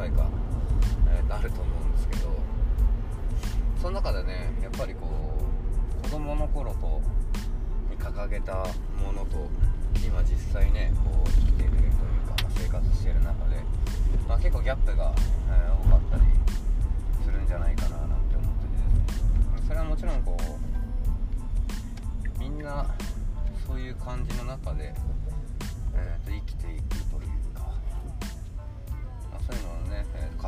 回か、えーあると思うんですけどその中でねやっぱりこう子供の頃とに掲げたものと今実際ねこう生きているというか、まあ生活している中で、まあ、結構ギャップが、えー多かったりするんじゃないかななんて思っててですね。それはもちろんこうみんなそういう感じの中で、えーと生きていくというか、まあ、そういのをね、えー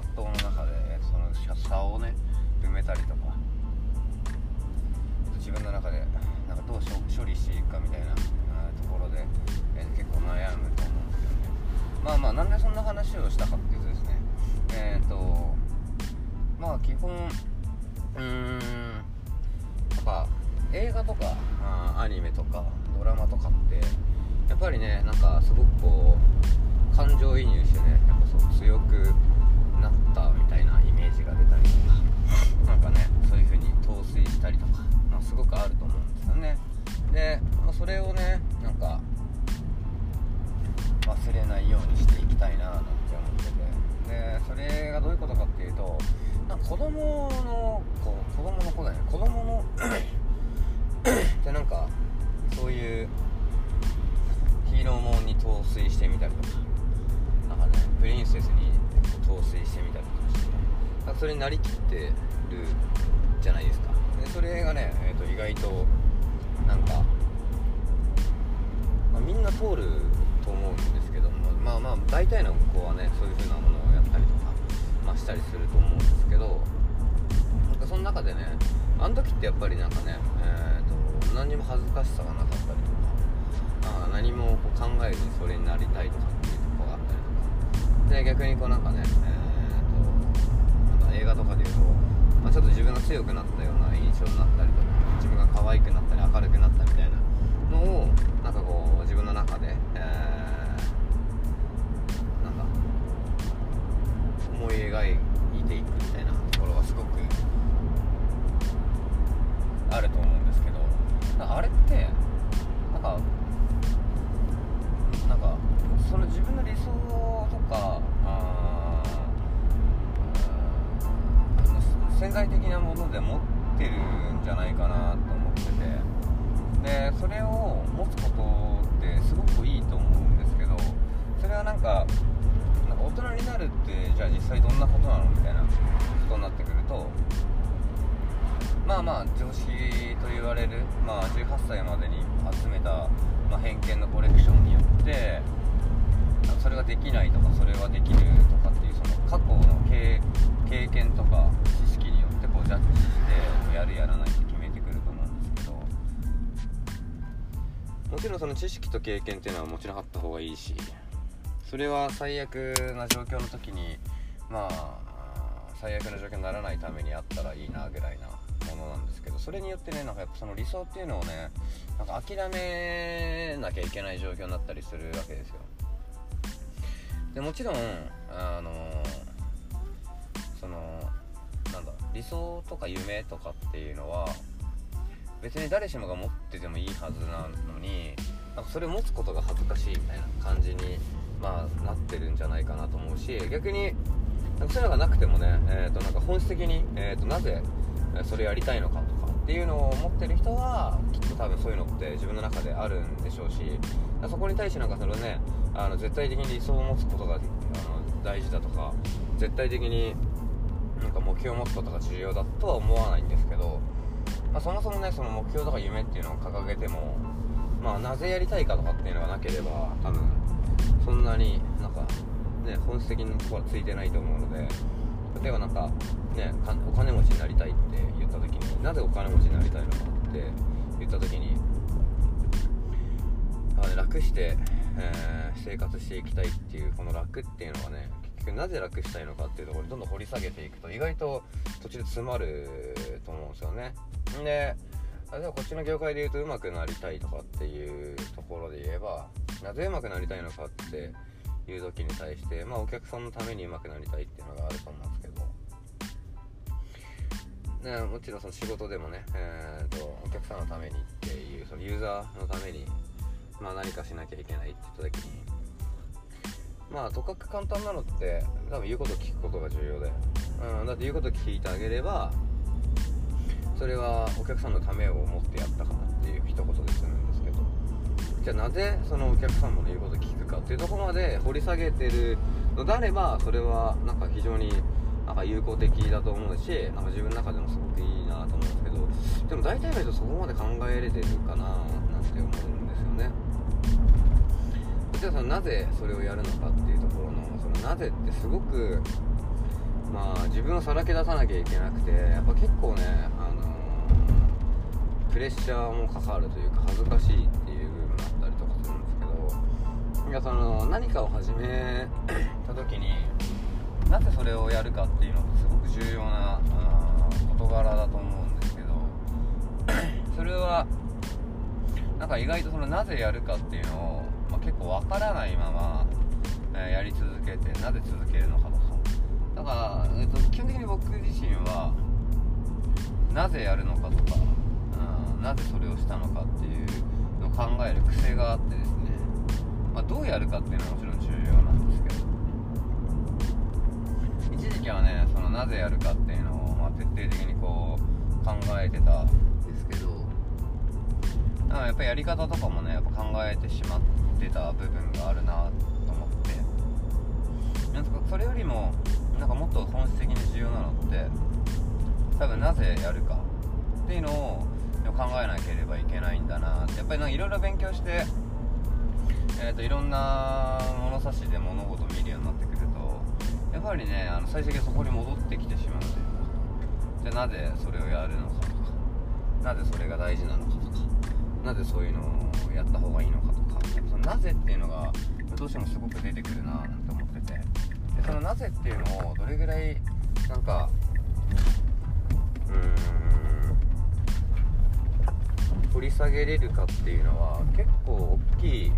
通ると思うんですけどもまあまあ大体の子はねそういう風なものをやったりとか、まあ、したりすると思うんですけどなんかその中でねあの時ってやっぱりなんかね、えー、と何にも恥ずかしさがなかったりとかあ何もこう考えずにそれになりたいとかっていうとこがあったりとかで逆にこうなんかね、えー、となんか映画とかでいうと、まあ、ちょっと自分が強くなったような印象になったりとか自分が可愛くなったり明るくなったみたいなのをなんかこう自分の中で、か大人になるってじゃあ実際どんなことなのみたいなことになってくるとまあまあ常識と言われる、まあ、18歳までに集めた、まあ、偏見のコレクションによってそれができないとかそれはできるとかっていうその過去の経経験とか知識によってこうジャッジしてやるやらないって決めてくると思うんですけど。もちろんその知識と経験っていうのはもちろんあった方がいいし。それは最悪な状況の時にまあ最悪な状況にならないためにあったらいいなぐらいなものなんですけどそれによってねなんかやっぱその理想っていうのをねなんか諦めなきゃいけない状況になったりするわけですよ。でもちろんあのそのなんだ理想とか夢とかっていうのは別に誰しもが持っててもいいはずなのになんかそれを持つことが恥ずかしいみたいな感じに、まあ、なってるんじゃないかなと思うし逆になんかそういうのがなくてもね、えー、となんか本質的に、えー、となぜそれやりたいのかとかっていうのを持ってる人はきっと多分そういうのって自分の中であるんでしょうしそこに対してなんかそれねあの絶対的に理想を持つことがあの大事だとか絶対的になんか目標を持つことが重要だとは思わないんですけど、まあ、そもそもねその目標とか夢っていうのを掲げても、まあ、なぜやりたいかとかっていうのがなければ多分そんなになんかね本質的なところはついてないと思うので例えばなんかねお金持ちになりたいって言った時になぜお金持ちになりたいのかって言った時にあの楽して、えー生活していきたいっていうこの楽っていうのはね結局なぜ楽したいのかっていうところにどんどん掘り下げていくと意外と途中で詰まると思うんですよね。で例えばこっちの業界で言うと上手くなりたいとかっていうところで言えばなぜ上手くなりたいのかっていう時に対して、まあ、お客さんのために上手くなりたいっていうのがあると思うんですけど、ね、もちろんその仕事でもね、えー、とお客さんのためにっていうそのユーザーのために、まあ、何かしなきゃいけないって言った時にまあとかく簡単なのって多分言うこと聞くことが重要で、うん、だって言うこと聞いてあげればそれはお客さんのためを思ってやったかなっていう一言で済むんですけど。じゃあなぜそのお客様の言うことを聞くかっていうところまで掘り下げてるのであればそれはなんか非常になんか有効的だと思うしなんか自分の中でもすごくいいなと思うんですけどでも大体の人そこまで考えれてるかななんて思うんですよね。じゃあそのなぜそれをやるのかっていうところのそのなぜってすごくまあ自分をさらけ出さなきゃいけなくてやっぱ結構ねあのプレッシャーもかかるというか恥ずかしいっていう部分があったりとかするんですけどいやその何かを始め た時になぜそれをやるかっていうのってすごく重要な事柄だと思うんですけど それはなんか意外とそのなぜやるかっていうのを、まあ、結構わからないまま、えー、やり続けてなぜ続けるのかだから、えーと、基本的に僕自身はなぜやるのかとか、うん、なぜそれをしたのかっていうのを考える癖があってですね、まあ、どうやるかっていうのはもちろん重要なんですけど。一時期はねそのなぜやるかっていうのを、まあ、徹底的にこう考えてたんですけど。だからやっぱりやり方とかもねやっぱ考えてしまってた部分があるなと思って。なんかそれよりもなんかもっと本質的に重要なのって多分なぜやるか。っていうのを考えなければいけないんだなって。やっぱりいろいろ勉強して、えーと、いろんな物差しで物事を見るようになってくるとやっぱりねあの最終的にそこに戻ってきてしまうというか。じゃあなぜそれをやるのかとか。なぜそれが大事なのかとか。なぜそういうのをやった方がいいのかとか。そのなぜっていうのがどうしてもすごく出てくるななんて思っててでそのなぜっていうのをどれぐらいなんかうーん掘り下げれるかっていうのは結構大きい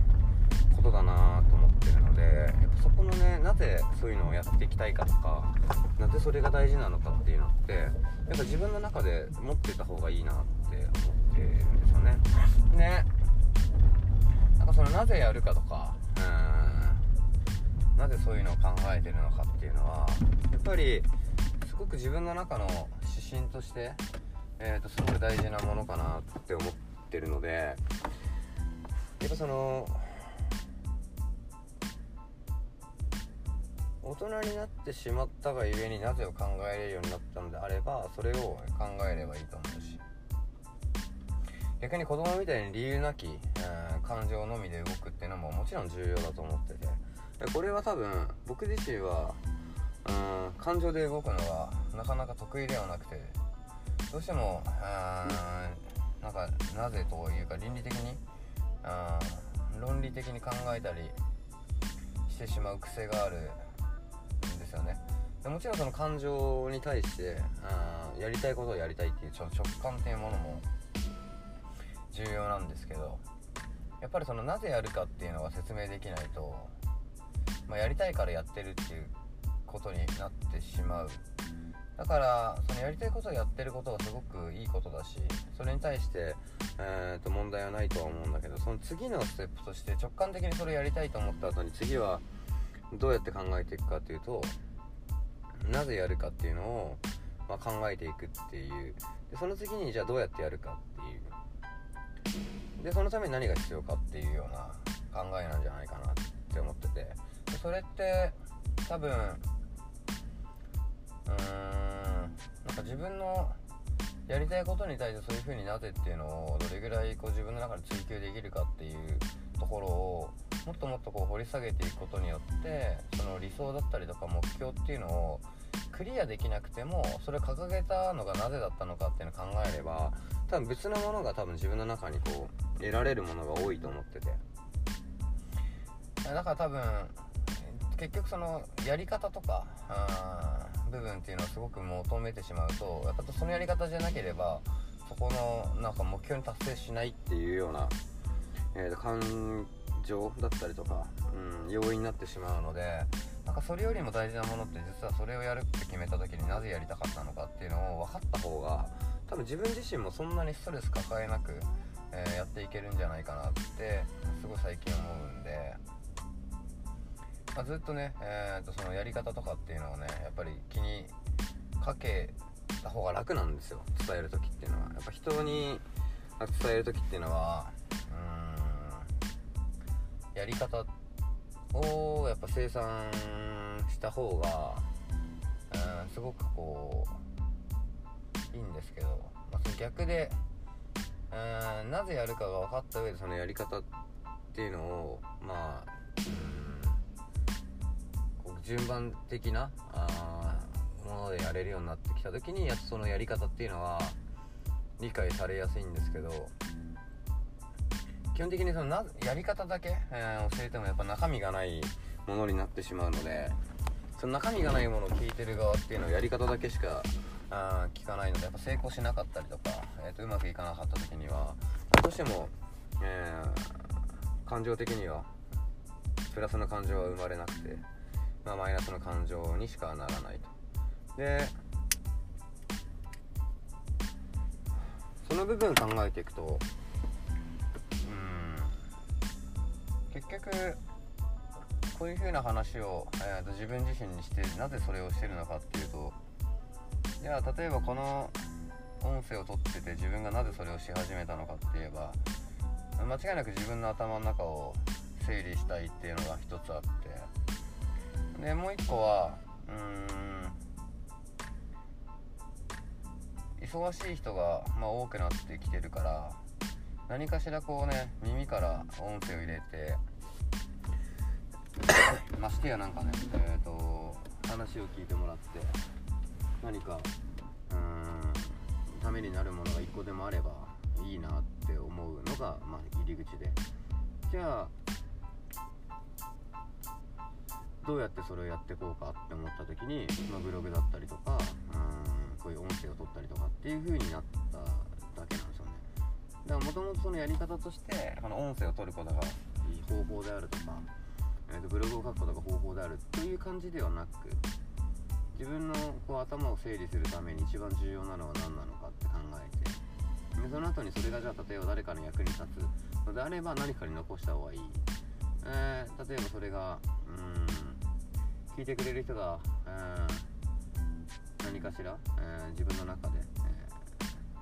ことだなと思ってるのでやっぱそこのねなぜそういうのをやっていきたいかとかなぜそれが大事なのかっていうのってやっぱ自分の中で持ってた方がいいなって思ってるんですよね。ねなんかそのなぜやるかとかなぜそういうのを考えてるのかっていうのはやっぱりすごく自分の中の指針として、えーと、すごく大事なものかなって思ってるのでやっぱその大人になってしまったがゆえになぜを考えれるようになったのであればそれを考えればいいと思うし。逆に子供みたいに理由なき、うん、感情のみで動くっていうのももちろん重要だと思ってて。これは多分僕自身は、うん、感情で動くのがなかなか得意ではなくてどうしても、うん、なんかなぜというか倫理的に、うん、論理的に考えたりしてしまう癖があるんですよね。でもちろんその感情に対して、うん、やりたいことをやりたいっていう直感っていうものも重要なんですけどやっぱりそのなぜやるかっていうのが説明できないと、まあ、やりたいからやってるっていうことになってしまう。だからそのやりたいことをやってることはすごくいいことだしそれに対して、えー、と問題はないとは思うんだけどその次のステップとして直感的にそれをやりたいと思った後に次はどうやって考えていくかっていうとなぜやるかっていうのを、まあ、考えていくっていう。でその次にじゃあどうやってやるかっていう。でそのために何が必要かっていうような考えなんじゃないかなって思ってて。それって多分うーんなんか自分のやりたいことに対してそういう風になぜっていうのをどれぐらいこう自分の中で追求できるかっていうところをもっともっとこう掘り下げていくことによってその理想だったりとか目標っていうのをクリアできなくてもそれを掲げたのがなぜだったのかっていうのを考えれば多分別のものが多分自分の中にこう得られるものが多いと思ってて。だから多分結局そのやり方とか部分っていうのをすごく求めてしまうとやっぱそのやり方じゃなければそこのなんか目標に達成しないっていうような、えー、感情だったりとか、うん、要因になってしまうのでなんかそれよりも大事なものって実はそれをやるって決めた時になぜやりたかったのかっていうのを分かった方が多分自分自身もそんなにストレス抱えなく、えー、やっていけるんじゃないかなってすごい最近思うんでまあ、ずっとね、えー、とそのやり方とかっていうのをねやっぱり気にかけた方が楽なんですよ。伝える時っていうのは。やっぱ人に伝える時っていうのはうんやり方をやっぱ生産した方がうんすごくこういいんですけど、まあ、その逆でうんなぜやるかが分かった上でそのやり方っていうのをまあうん順番的なあものでやれるようになってきた時にやそのやり方っていうのは理解されやすいんですけど基本的にそのなやり方だけ、えー、教えてもやっぱ中身がないものになってしまうのでその中身がないものを聞いてる側っていうのはやり方だけしかあ聞かないのでやっぱ成功しなかったりとか、えーと、うまくいかなかった時にはどうしても、えー、感情的にはプラスの感情は生まれなくて、まあ、マイナスの感情にしかならないと。でその部分考えていくとうん結局こういう風な話を、えーと、自分自身にしてなぜそれをしてるのかっていうとじゃあ例えばこの音声を撮ってて自分がなぜそれをし始めたのかって言えば間違いなく自分の頭の中を整理したいっていうのが一つあってでもう一個はうん忙しい人が、まあ、多くなってきてるから何かしらこうね耳から音声を入れて ましてやなんかねえっ、ー、と話を聞いてもらって何かうんためになるものが1個でもあればいいなって思うのが、まあ、入り口で。じゃあどうやってそれをやっていこうかって思った時に、まあ、ブログだったりとかうんこういう音声を取ったりとかっていう風になっただけなんですよね。だからもともとそのやり方としてこの音声を取ることがいい方法であるとかえー、とブログを書くことが方法であるという感じではなく自分のこう頭を整理するために一番重要なのは何なのかって考えてでその後にそれがじゃあ例えば誰かの役に立つのであれば何かに残した方がいい、えー、例えばそれがうん聞いてくれる人が、えー、何かしら、えー、自分の中で、え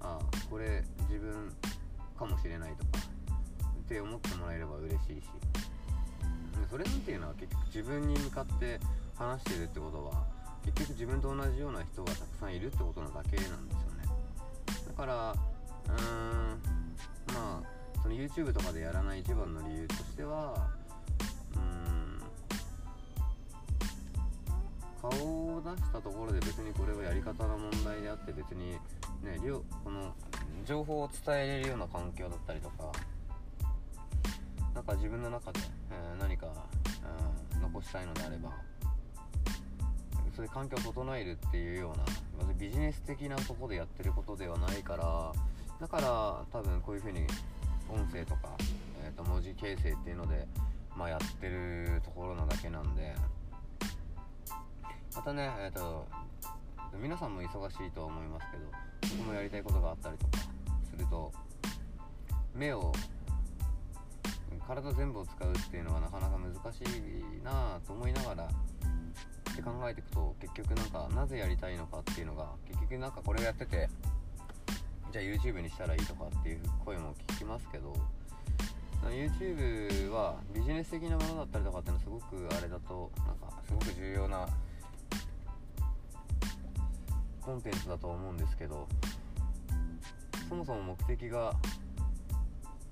ー、ああこれ自分かもしれないとかって思ってもらえれば嬉しいし。それなんていうのは結局自分に向かって話してるってことは結局自分と同じような人がたくさんいるってことなだけなんですよね。だからうーんまあその YouTube とかでやらない一番の理由としては顔を出したところで別にこれはやり方の問題であって別にねこの情報を伝えれるような環境だったりとかなんか自分の中で、えー、何か、うん、残したいのであればそれ環境を整えるっていうようなまずビジネス的なとこでやってることではないからだから多分こういう風に音声とか、えー、と文字形成っていうので、まあ、やってるところなだけなんでまたねえっ、ー、と皆さんも忙しいと思いますけど僕もやりたいことがあったりとかすると目を体全部を使うっていうのはなかなか難しいなと思いながらって考えていくと結局なんかなぜやりたいのかっていうのが結局なんかこれをやっててじゃあ YouTube にしたらいいとかっていう声も聞きますけど YouTube はビジネス的なものだったりとかっていうのはすごくあれだとなんかすごく重要なコンテンツだと思うんですけどそもそも目的が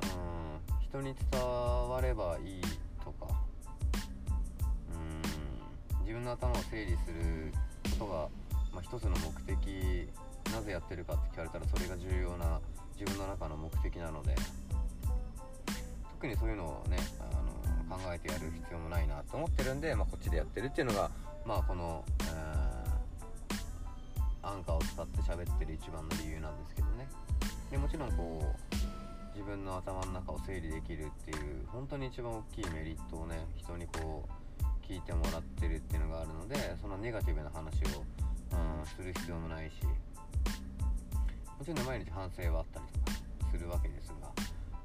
うん人に伝わればいいとかうん自分の頭を整理することが、まあ、一つの目的なぜやってるかって聞かれたらそれが重要な自分の中の目的なので特にそういうのをねあの考えてやる必要もないなと思ってるんで、まあ、こっちでやってるっていうのが、まあ、この、え、アンカーを使って喋ってる一番の理由なんですけどね。でもちろんこう自分の頭の中を整理できるっていう本当に一番大きいメリットをね人にこう聞いてもらってるっていうのがあるのでそのネガティブな話を、うん、する必要もないしもちろん毎日反省はあったりとかするわけですが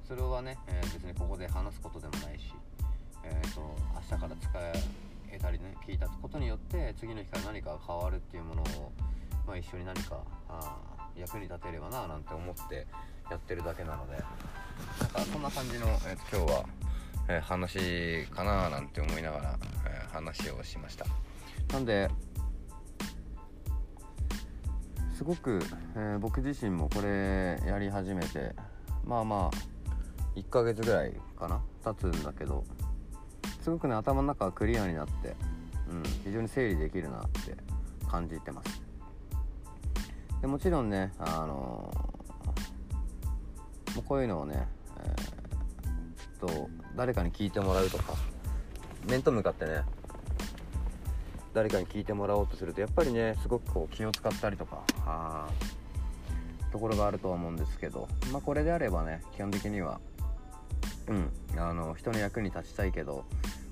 それはね、えー、別にここで話すことでもないし、えーと、明日から使えたりね聞いたことによって次の日から何かが変わるっていうものを、まあ、一緒に何かあ役に立てればななんて思ってやってるだけなので。なんかそんな感じの、えーと、今日は、えー、話かななんて思いながら、えー、話をしました。なんですごく、えー、僕自身もこれやり始めてまあまあ1ヶ月ぐらいかな経つんだけどすごくね頭の中がクリアになって、うん、非常に整理できるなって感じてます。でもちろんねあのー、もこういうのをね、えー、と誰かに聞いてもらうとか面と向かってね誰かに聞いてもらおうとするとやっぱりねすごくこう気を使ったりとかあところがあるとは思うんですけどまあこれであればね基本的にはうんあの人の役に立ちたいけど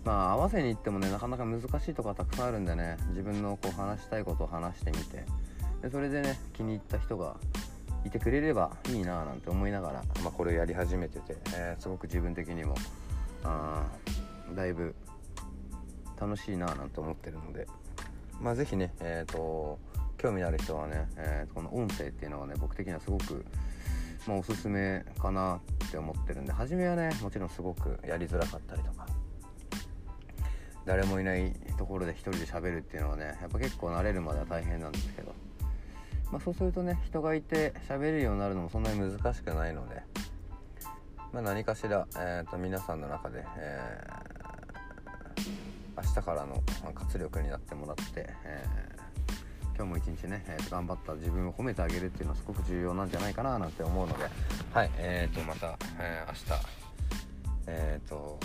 まあ合わせに行ってもねなかなか難しいとこはたくさんあるんでね自分のこう話したいことを話してみてでそれでね気に入った人がいてくれればいいななんて思いながら、まあ、これをやり始めてて、えー、すごく自分的にもあだいぶ楽しいななんて思ってるのでまあ是非ねえっ、ー、と興味のある人はね、えー、この音声っていうのはね僕的にはすごく、まあ、おすすめかなって思ってるんで初めはねもちろんすごくやりづらかったりとか誰もいないところで一人で喋るっていうのはねやっぱ結構慣れるまでは大変なんですけど、まあ、そうするとね人がいて喋るようになるのもそんなに難しくないので、まあ、何かしら、えーと、皆さんの中で、えー、明日からの活力になってもらって、えー、今日も一日ね、えー、頑張った自分を褒めてあげるっていうのはすごく重要なんじゃないかななんて思うのではいえーとまた、えー、明日えっ、ー、と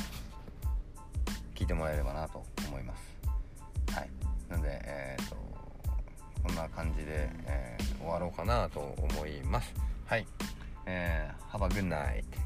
聞いてもらえればなと思います。はい。なのでえ、ー、とこんな感じで、えー、終わろうかなと思います。はい。えー、Have a good night